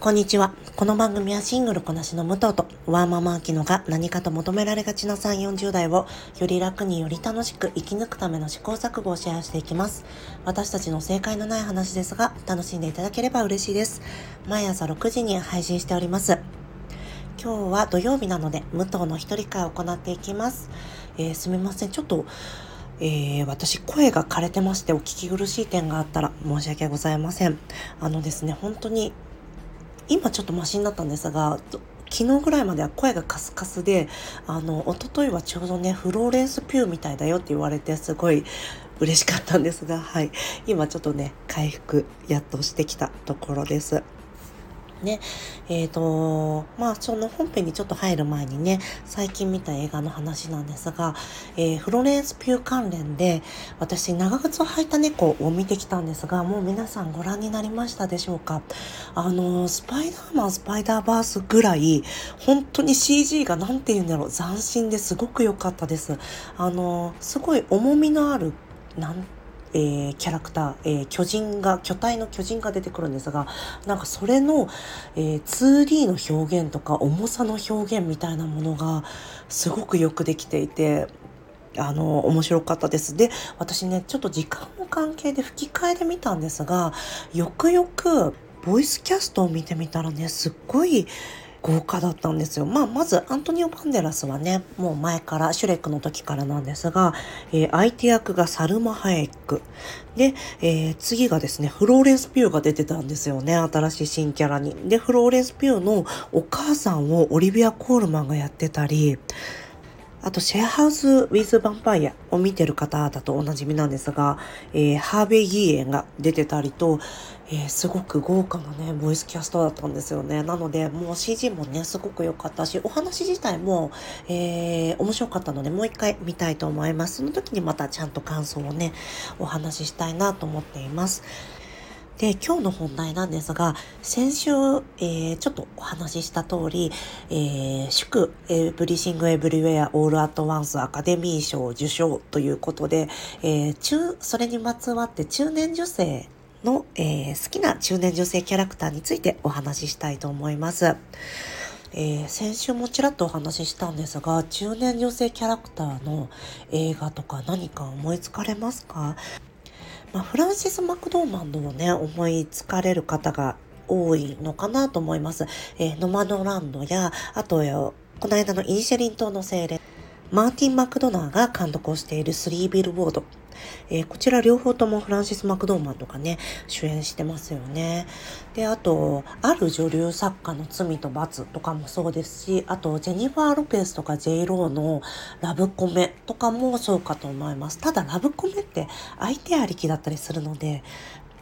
こんにちは。この番組はシングルこなしの武藤とワーママアキノが何かと求められがちな3、40代をより楽により楽しく生き抜くための試行錯誤をシェアしていきます。私たちの正解のない話ですが、楽しんでいただければ嬉しいです。毎朝6時に配信しております。今日は土曜日なので、武藤の一人会を行っていきます。えー、すみません。ちょっとえー、私声が枯れてましてお聞き苦しい点があったら申し訳ございません。あのですね、本当に今ちょっとマシになったんですが、昨日ぐらいまでは声がカスカスで、あの、一昨日はちょうどね、フローレンスピューみたいだよって言われて、すごい嬉しかったんですが、はい。今ちょっとね、回復、やっとしてきたところです。ね、えっ、ー、と、まあ、その本編にちょっと入る前にね、最近見た映画の話なんですが、えー、フロレンス・ピュー関連で、私、長靴を履いた猫を見てきたんですが、もう皆さんご覧になりましたでしょうか？あの、スパイダーマン、スパイダーバースぐらい、本当に CG が何て言うんだろう、斬新ですごく良かったです。あの、すごい重みのある、なんえー、キャラクター、えー、巨人が、巨体の巨人が出てくるんですが、なんかそれの、えー、2D の表現とか重さの表現みたいなものがすごくよくできていて、あの、面白かったです。で、私ね、ちょっと時間の関係で吹き替えで見たんですが、よくよくボイスキャストを見てみたらね、すっごい、豪華だったんですよ。まあ、まずアントニオ・パンデラスはね、もう前から、シュレックの時からなんですが、えー、相手役がサルマ・ハエック。で、えー、次がですね、フローレンス・ピューが出てたんですよね、新しい新キャラに。で、フローレンス・ピューのお母さんをオリビア・コールマンがやってたり、あと、シェアハウス・ウィズ・ヴァンパイアを見てる方だとおなじみなんですが、えー、ハーベイ・ギーエンが出てたりと、えー、すごく豪華なね、ボイスキャストだったんですよね。なので、もう CG もね、すごく良かったし、お話自体も、えー、面白かったので、もう一回見たいと思います。その時にまたちゃんと感想をね、お話ししたいなと思っています。で、今日の本題なんですが、先週、えー、ちょっとお話しした通り、えー、祝エブリシングエブリウェアオールアットワンスアカデミー賞受賞ということで、えー、中、それにまつわって中年女性の、えー、好きな中年女性キャラクターについてお話ししたいと思います。えー、先週もちらっとお話ししたんですが、中年女性キャラクターの映画とか何か思いつかれますか？まあ、フランシス・マクドーマンドをね、思いつかれる方が多いのかなと思います。えー、ノマドランドや、あと、この間のイニシェリン島の精霊、マーティン・マクドナーが監督をしているスリービルボード。えー、こちら両方ともフランシス・マクドーマンとかね、主演してますよね。で、あと、ある女流作家の罪と罰とかもそうですし、あと、ジェニファー・ロペスとか J ローのラブコメとかもそうかと思います。ただ、ラブコメって相手ありきだったりするので、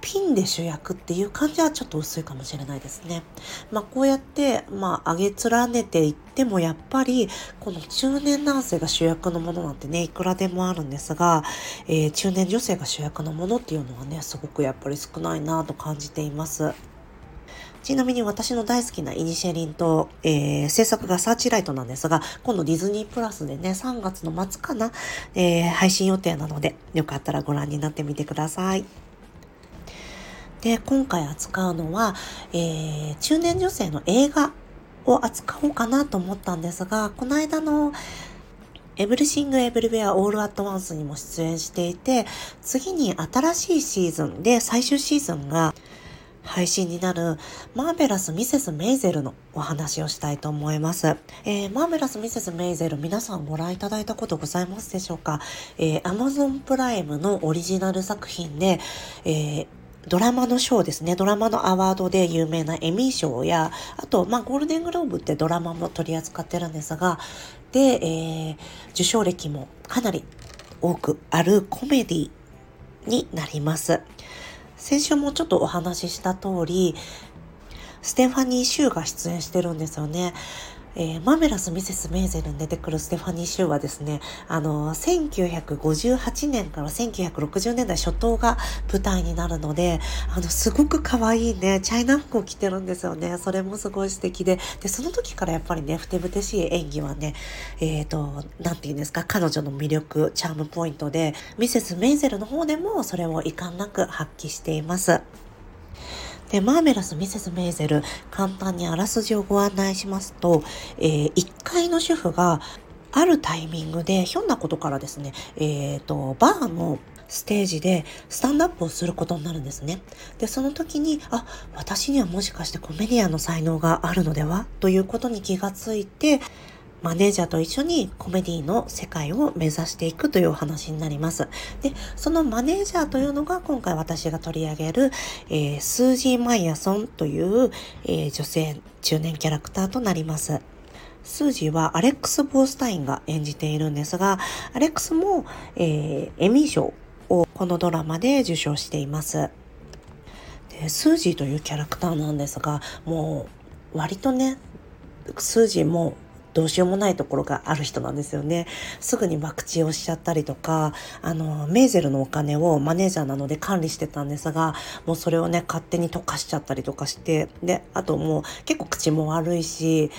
ピンで主役っていう感じはちょっと薄いかもしれないですね。まあこうやって、まあ上げ連ねていってもやっぱりこの中年男性が主役のものなんてね、いくらでもあるんですが、えー、中年女性が主役のものっていうのはね、すごくやっぱり少ないなと感じています。ちなみに私の大好きなイニシェリンと、えー、制作がサーチライトなんですが、今度ディズニープラスでね、3月の末かな、えー、配信予定なので、よかったらご覧になってみてください。で、今回扱うのは、えー、中年女性の映画を扱おうかなと思ったんですが、この間のエブリシング・エブリウェア・オール・アット・ワンスにも出演していて、次に新しいシーズンで最終シーズンが配信になるマーベラス・ミセス・メイゼルのお話をしたいと思います。えー、マーベラス・ミセス・メイゼル皆さんご覧いただいたことございますでしょうか？えー、Amazon プライムのオリジナル作品で、えードラマの賞ですね、ドラマのアワードで有名なエミー賞や、あと、まあ、ゴールデングローブってドラマも取り扱ってるんですが、で、えー、受賞歴もかなり多くあるコメディになります。先週もちょっとお話しした通り、ステファニー・シューが出演してるんですよね。えー、マメラス・ミセス・メーゼルに出てくるステファニー・シューはですね、あの、1958年から1960年代初頭が舞台になるので、あの、すごく可愛いね、チャイナ服を着てるんですよね。それもすごい素敵で、で、その時からやっぱりね、ふてぶてしい演技はね、えっ、ー、と、なんて言うんですか、彼女の魅力、チャームポイントで、ミセス・メイゼルの方でもそれを遺憾なく発揮しています。で、マーベラス・ミセス・メイゼル、簡単にあらすじをご案内しますと、えー、1階の主婦があるタイミングで、ひょんなことからですね、えっ、ー、と、バーのステージでスタンドアップをすることになるんですね。で、その時に、あ、私にはもしかしてコメディアンの才能があるのでは？ということに気がついて、マネージャーと一緒にコメディの世界を目指していくというお話になります。で、そのマネージャーというのが今回私が取り上げる、えー、スージー・マイヤソンという、えー、女性中年キャラクターとなります。スージーはアレックス・ボースタインが演じているんですが、アレックスも、えー、エミー賞をこのドラマで受賞しています。でスージーというキャラクターなんですが、もう割とね、スージーもどうしようもないところがある人なんですよね。すぐに博打をしちゃったりとか、あの、メーゼルのお金をマネージャーなので管理してたんですが、もうそれをね、勝手に溶かしちゃったりとかして、で、あともう結構口も悪いし、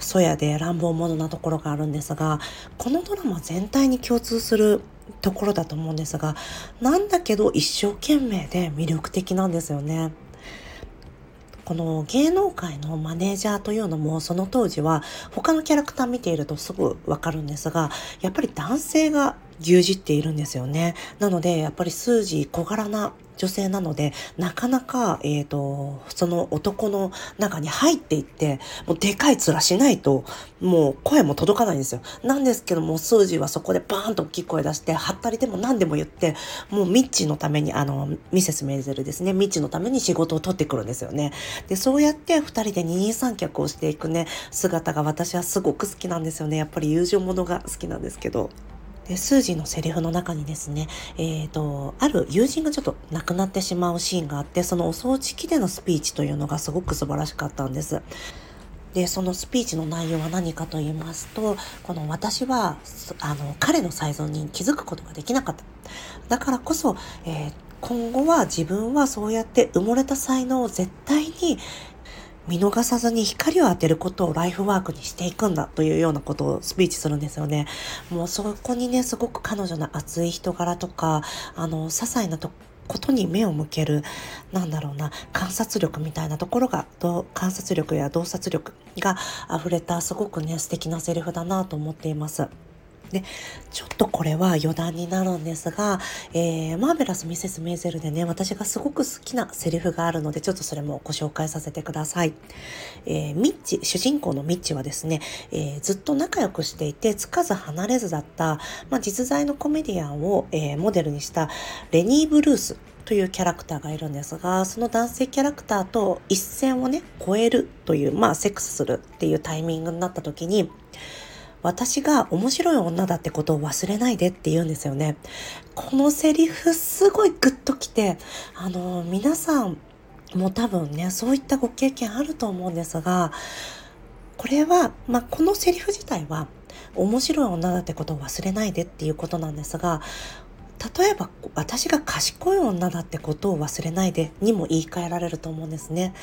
そやで乱暴者なところがあるんですが、このドラマ全体に共通するところだと思うんですが、なんだけど一生懸命で魅力的なんですよね。この芸能界のマネージャーというのもその当時は他のキャラクター見ているとすぐわかるんですがやっぱり男性が牛耳っているんですよね。なのでやっぱり数字小柄な女性なので、なかなか、えっ、ー、と、その男の中に入っていって、もうでかい面しないと、もう声も届かないんですよ。なんですけども、数字はそこでバーンと大きい声出して、はったりでも何でも言って、もうミッチのために、あの、ミセス・メイゼルですね、ミッチのために仕事を取ってくるんですよね。で、そうやって二人で二人三脚をしていくね、姿が私はすごく好きなんですよね。やっぱり友情ものが好きなんですけど。で、スージーのセリフの中にですね、えっ、ー、と、ある友人がちょっと亡くなってしまうシーンがあって、そのお葬式でのスピーチというのがすごく素晴らしかったんです。で、そのスピーチの内容は何かと言いますと、この私は、あの、彼の才能に気づくことができなかった。だからこそ、えー、今後は自分はそうやって埋もれた才能を絶対に見逃さずに光を当てることをライフワークにしていくんだというようなことをスピーチするんですよね。もうそこにね、すごく彼女の熱い人柄とか、あの、些細なとことに目を向ける、なんだろうな、観察力みたいなところが、観察力や洞察力が溢れたすごくね、素敵なセリフだなと思っています。で、ちょっとこれは余談になるんですが、えー、マーベラス・ミセス・メイゼルでね、私がすごく好きなセリフがあるので、ちょっとそれもご紹介させてください。えー、ミッチ、主人公のミッチはですね、えー、ずっと仲良くしていて、つかず離れずだった、まあ、実在のコメディアンを、えー、モデルにしたレニー・ブルースというキャラクターがいるんですが、その男性キャラクターと一線をね、越えるという、まあ、セックスするっていうタイミングになった時に、私が面白い女だってことを忘れないでって言うんですよね。このセリフすごいグッときて、あの、皆さんも多分ね、そういったご経験あると思うんですが、これは、まあ、このセリフ自体は、面白い女だってことを忘れないでっていうことなんですが、例えば私が賢い女だってことを忘れないでにも言い換えられると思うんですね。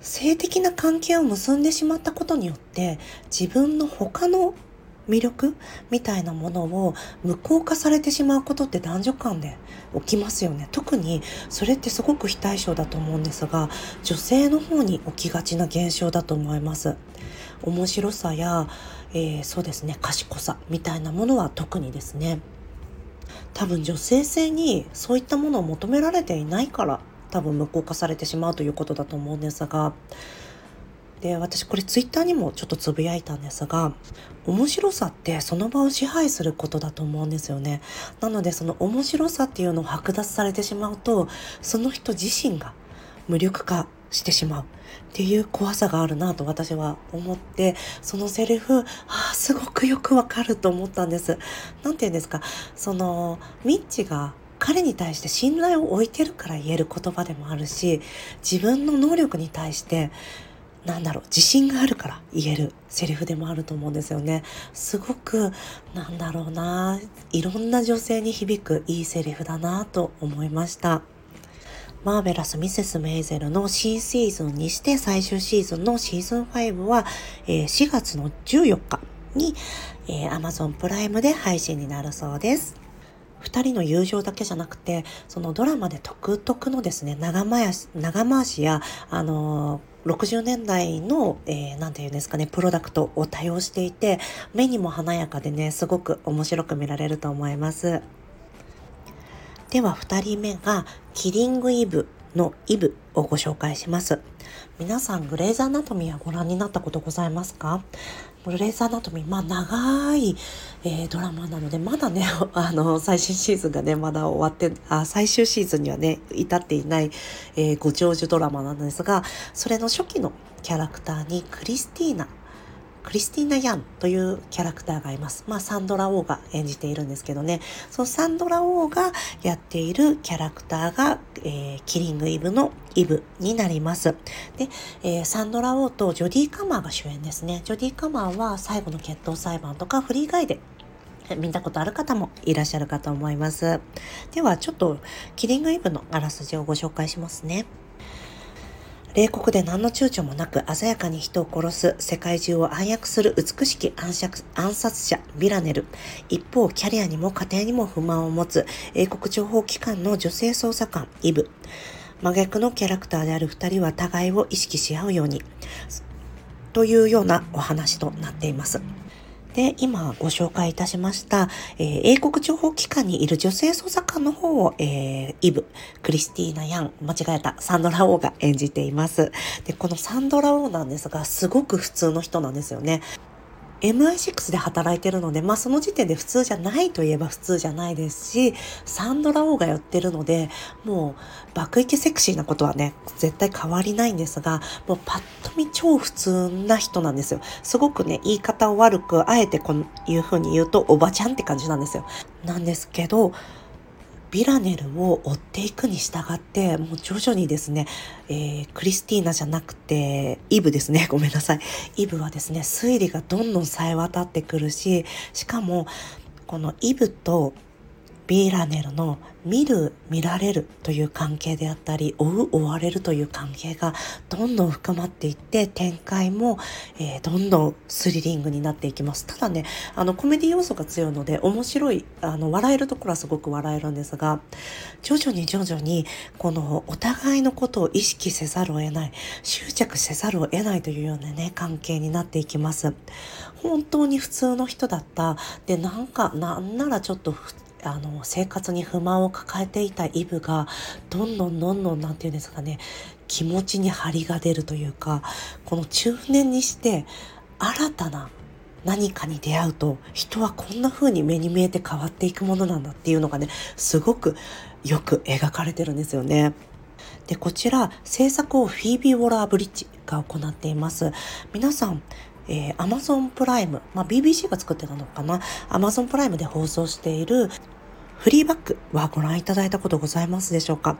性的な関係を結んでしまったことによって自分の他の魅力みたいなものを無効化されてしまうことって男女間で起きますよね。特にそれってすごく非対称だと思うんですが、女性の方に起きがちな現象だと思います。面白さや、えー、そうですね、賢さみたいなものは特にですね。多分女性性にそういったものを求められていないから多分無効化されてしまうということだと思うんですが。で私これツイッターにもちょっとつぶやいたんですが面白さってその場を支配することだと思うんですよね。なのでその面白さっていうのを剥奪されてしまうとその人自身が無力化してしまう。っていう怖さがあるなと私は思ってそのセリフああすごくよくわかると思ったんです。何て言うんですか？そのミッチが彼に対して信頼を置いてるから言える言葉でもあるし自分の能力に対してなんだろう自信があるから言えるセリフでもあると思うんですよね。すごくなんだろうないろんな女性に響くいいセリフだなと思いました。マーベラス・ミセス・メイゼルの新シーズンにして最終シーズンのシーズン5は、え、4月の14日に、え、Amazon プライムで配信になるそうです。2人の友情だけじゃなくてそのドラマで独特のですね長回し長回しやあの60年代の、えー、て言うんですかね、プロダクトを多用していて、目にも華やかでね、すごく面白く見られると思います。では、2人目が、キリングイブのイブをご紹介します。皆さん、グレーザーナトミーはご覧になったことございますか？レーザーナトミー、まあ長い、えー、ドラマなので、まだね、あの、最新シーズンがね、まだ終わって、あ、最終シーズンにはね、至っていない、えー、ご長寿ドラマなんですが、それの初期のキャラクターにクリスティーナクリスティーナ・ヤンというキャラクターがいます。まあ、サンドラ・オーが演じているんですけどね、そのサンドラ・オーがやっているキャラクターが、えー、キリング・イブのイブになります。で、えー、サンドラ・オーとジョディ・カマーが主演ですね。ジョディ・カマーは最後の決闘裁判とかフリーガイで見たことある方もいらっしゃるかと思います。では、ちょっとキリング・イブのあらすじをご紹介しますね。冷酷で何の躊躇もなく鮮やかに人を殺す世界中を暗躍する美しき暗殺者ビラネル。一方、キャリアにも家庭にも不満を持つ英国情報機関の女性捜査官イブ。真逆のキャラクターである2人は互いを意識し合うように。というようなお話となっています。で、今ご紹介いたしました、えー、英国情報機関にいる女性捜査官の方を、えー、イブ、クリスティーナ・ヤン、間違えた、サンドラ・王が演じています。で、このサンドラ・王なんですが、すごく普通の人なんですよね。MI6 で働いてるので、まあその時点で普通じゃないといえば普通じゃないですし、サンドラ・王がやってるので、もう爆撃セクシーなことはね、絶対変わりないんですが、もうパッと見超普通な人なんですよ。すごくね、言い方を悪く、あえてこういう風に言うと、おばちゃんって感じなんですよ。なんですけど、ビラネルを追っていくに従って、もう徐々にですね、えー、クリスティーナじゃなくて、イブですね。ごめんなさい。イブはですね、推理がどんどん冴え渡ってくるし、しかも、このイブとビーラネルの見る、見られるという関係であったり、追う、追われるという関係がどんどん深まっていって、展開も、えー、どんどんスリリングになっていきます。ただね、あの、コメディ要素が強いので、面白い、あの、笑えるところはすごく笑えるんですが、徐々に徐々に、この、お互いのことを意識せざるを得ない、執着せざるを得ないというようなね、関係になっていきます。本当に普通の人だった。で、なんか、なんならちょっと普通あの生活に不満を抱えていたイブがどんどんどんどん何て言うんですかね気持ちに張りが出るというかこの中年にして新たな何かに出会うと人はこんな風に目に見えて変わっていくものなんだっていうのがねすごくよく描かれてるんですよね。でこちら制作をフィービー・ウォラーブリッジが行っています。皆さんえー、Amazon プライム、まあ、BBC が作ってたのかな？Amazon プライムで放送しているフリーバックはご覧いただいたことございますでしょうか？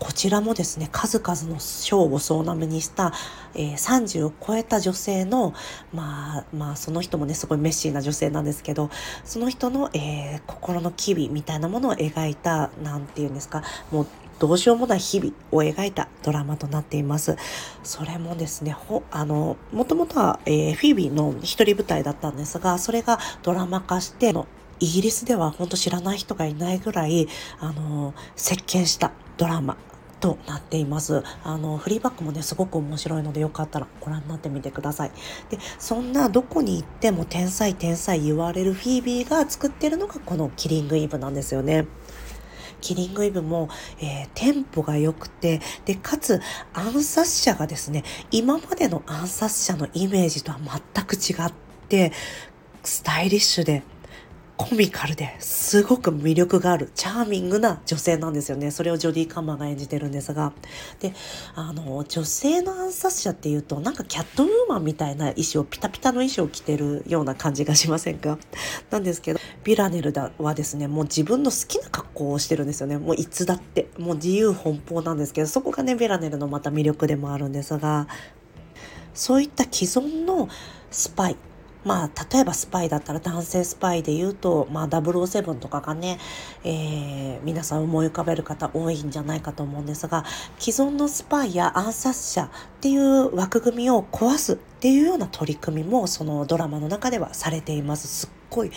こちらもですね、数々の賞を総なめにした、えー、30を超えた女性の、まあ、まあ、その人もね、すごいメッシーな女性なんですけど、その人の、えー、心の機微みたいなものを描いた、なんていうんですか、もうどうしようもない日々を描いたドラマとなっています。それもですね、ほあの、もともとは、えー、フィービーの一人舞台だったんですが、それがドラマ化しての、イギリスでは本当知らない人がいないぐらい、あの、席巻したドラマとなっています。あの、フリーバックもね、すごく面白いので、よかったらご覧になってみてください。で、そんなどこに行っても天才天才言われるフィービーが作ってるのがこのキリングイブなんですよね。キリングイブも、えー、テンポが良くて、で、かつ暗殺者がですね、今までの暗殺者のイメージとは全く違って、スタイリッシュでコミカルですごく魅力があるチャーミングな女性なんですよね。それをジョディ・カンマーが演じてるんですが。で、あの、女性の暗殺者っていうとなんかキャットウーマンみたいな衣装、ピタピタの衣装を着てるような感じがしませんか？なんですけど、ビラネルだはですね、もう自分の好きな格好をしてるんですよね。もういつだって。もう自由奔放なんですけど、そこがね、ビラネルのまた魅力でもあるんですが、そういった既存のスパイまあ、例えばスパイだったら男性スパイで言うと、まあ、007とかがね、えー、皆さん思い浮かべる方多いんじゃないかと思うんですが、既存のスパイや暗殺者っていう枠組みを壊すっていうような取り組みも、そのドラマの中ではされています。すっごい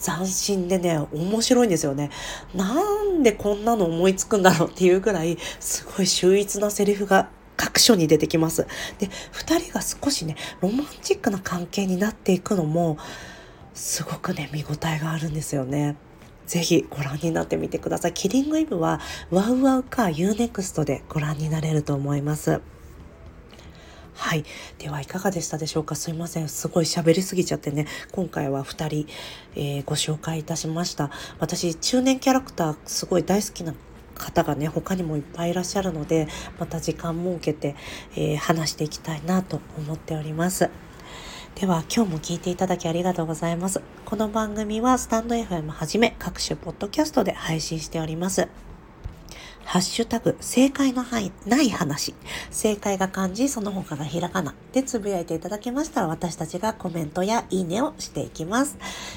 斬新でね、面白いんですよね。なんでこんなの思いつくんだろうっていうぐらい、すごい秀逸なセリフが各所に出てきます。で、二人が少しね、ロマンチックな関係になっていくのも、すごくね、見応えがあるんですよね。ぜひご覧になってみてください。キリングイブはワウワウか UNEXT でご覧になれると思います。はい。では、いかがでしたでしょうか？すいません。すごい喋りすぎちゃってね、今回は2人、えー、ご紹介いたしました。私、中年キャラクター、すごい大好きな方がね他にもいっぱいいらっしゃるのでまた時間設けて、えー、話していきたいなと思っております。では今日も聞いていただきありがとうございます。この番組はスタンド FM はじめ各種ポッドキャストで配信しております。ハッシュタグ、正解の、ない話。正解が漢字、その他がひらがな。で、つぶやいていただけましたら、私たちがコメントやいいねをしていきます。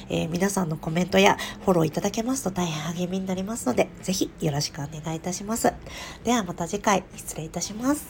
えー、皆さんのコメントやフォローいただけますと大変励みになりますので、ぜひよろしくお願いいたします。ではまた次回、失礼いたします。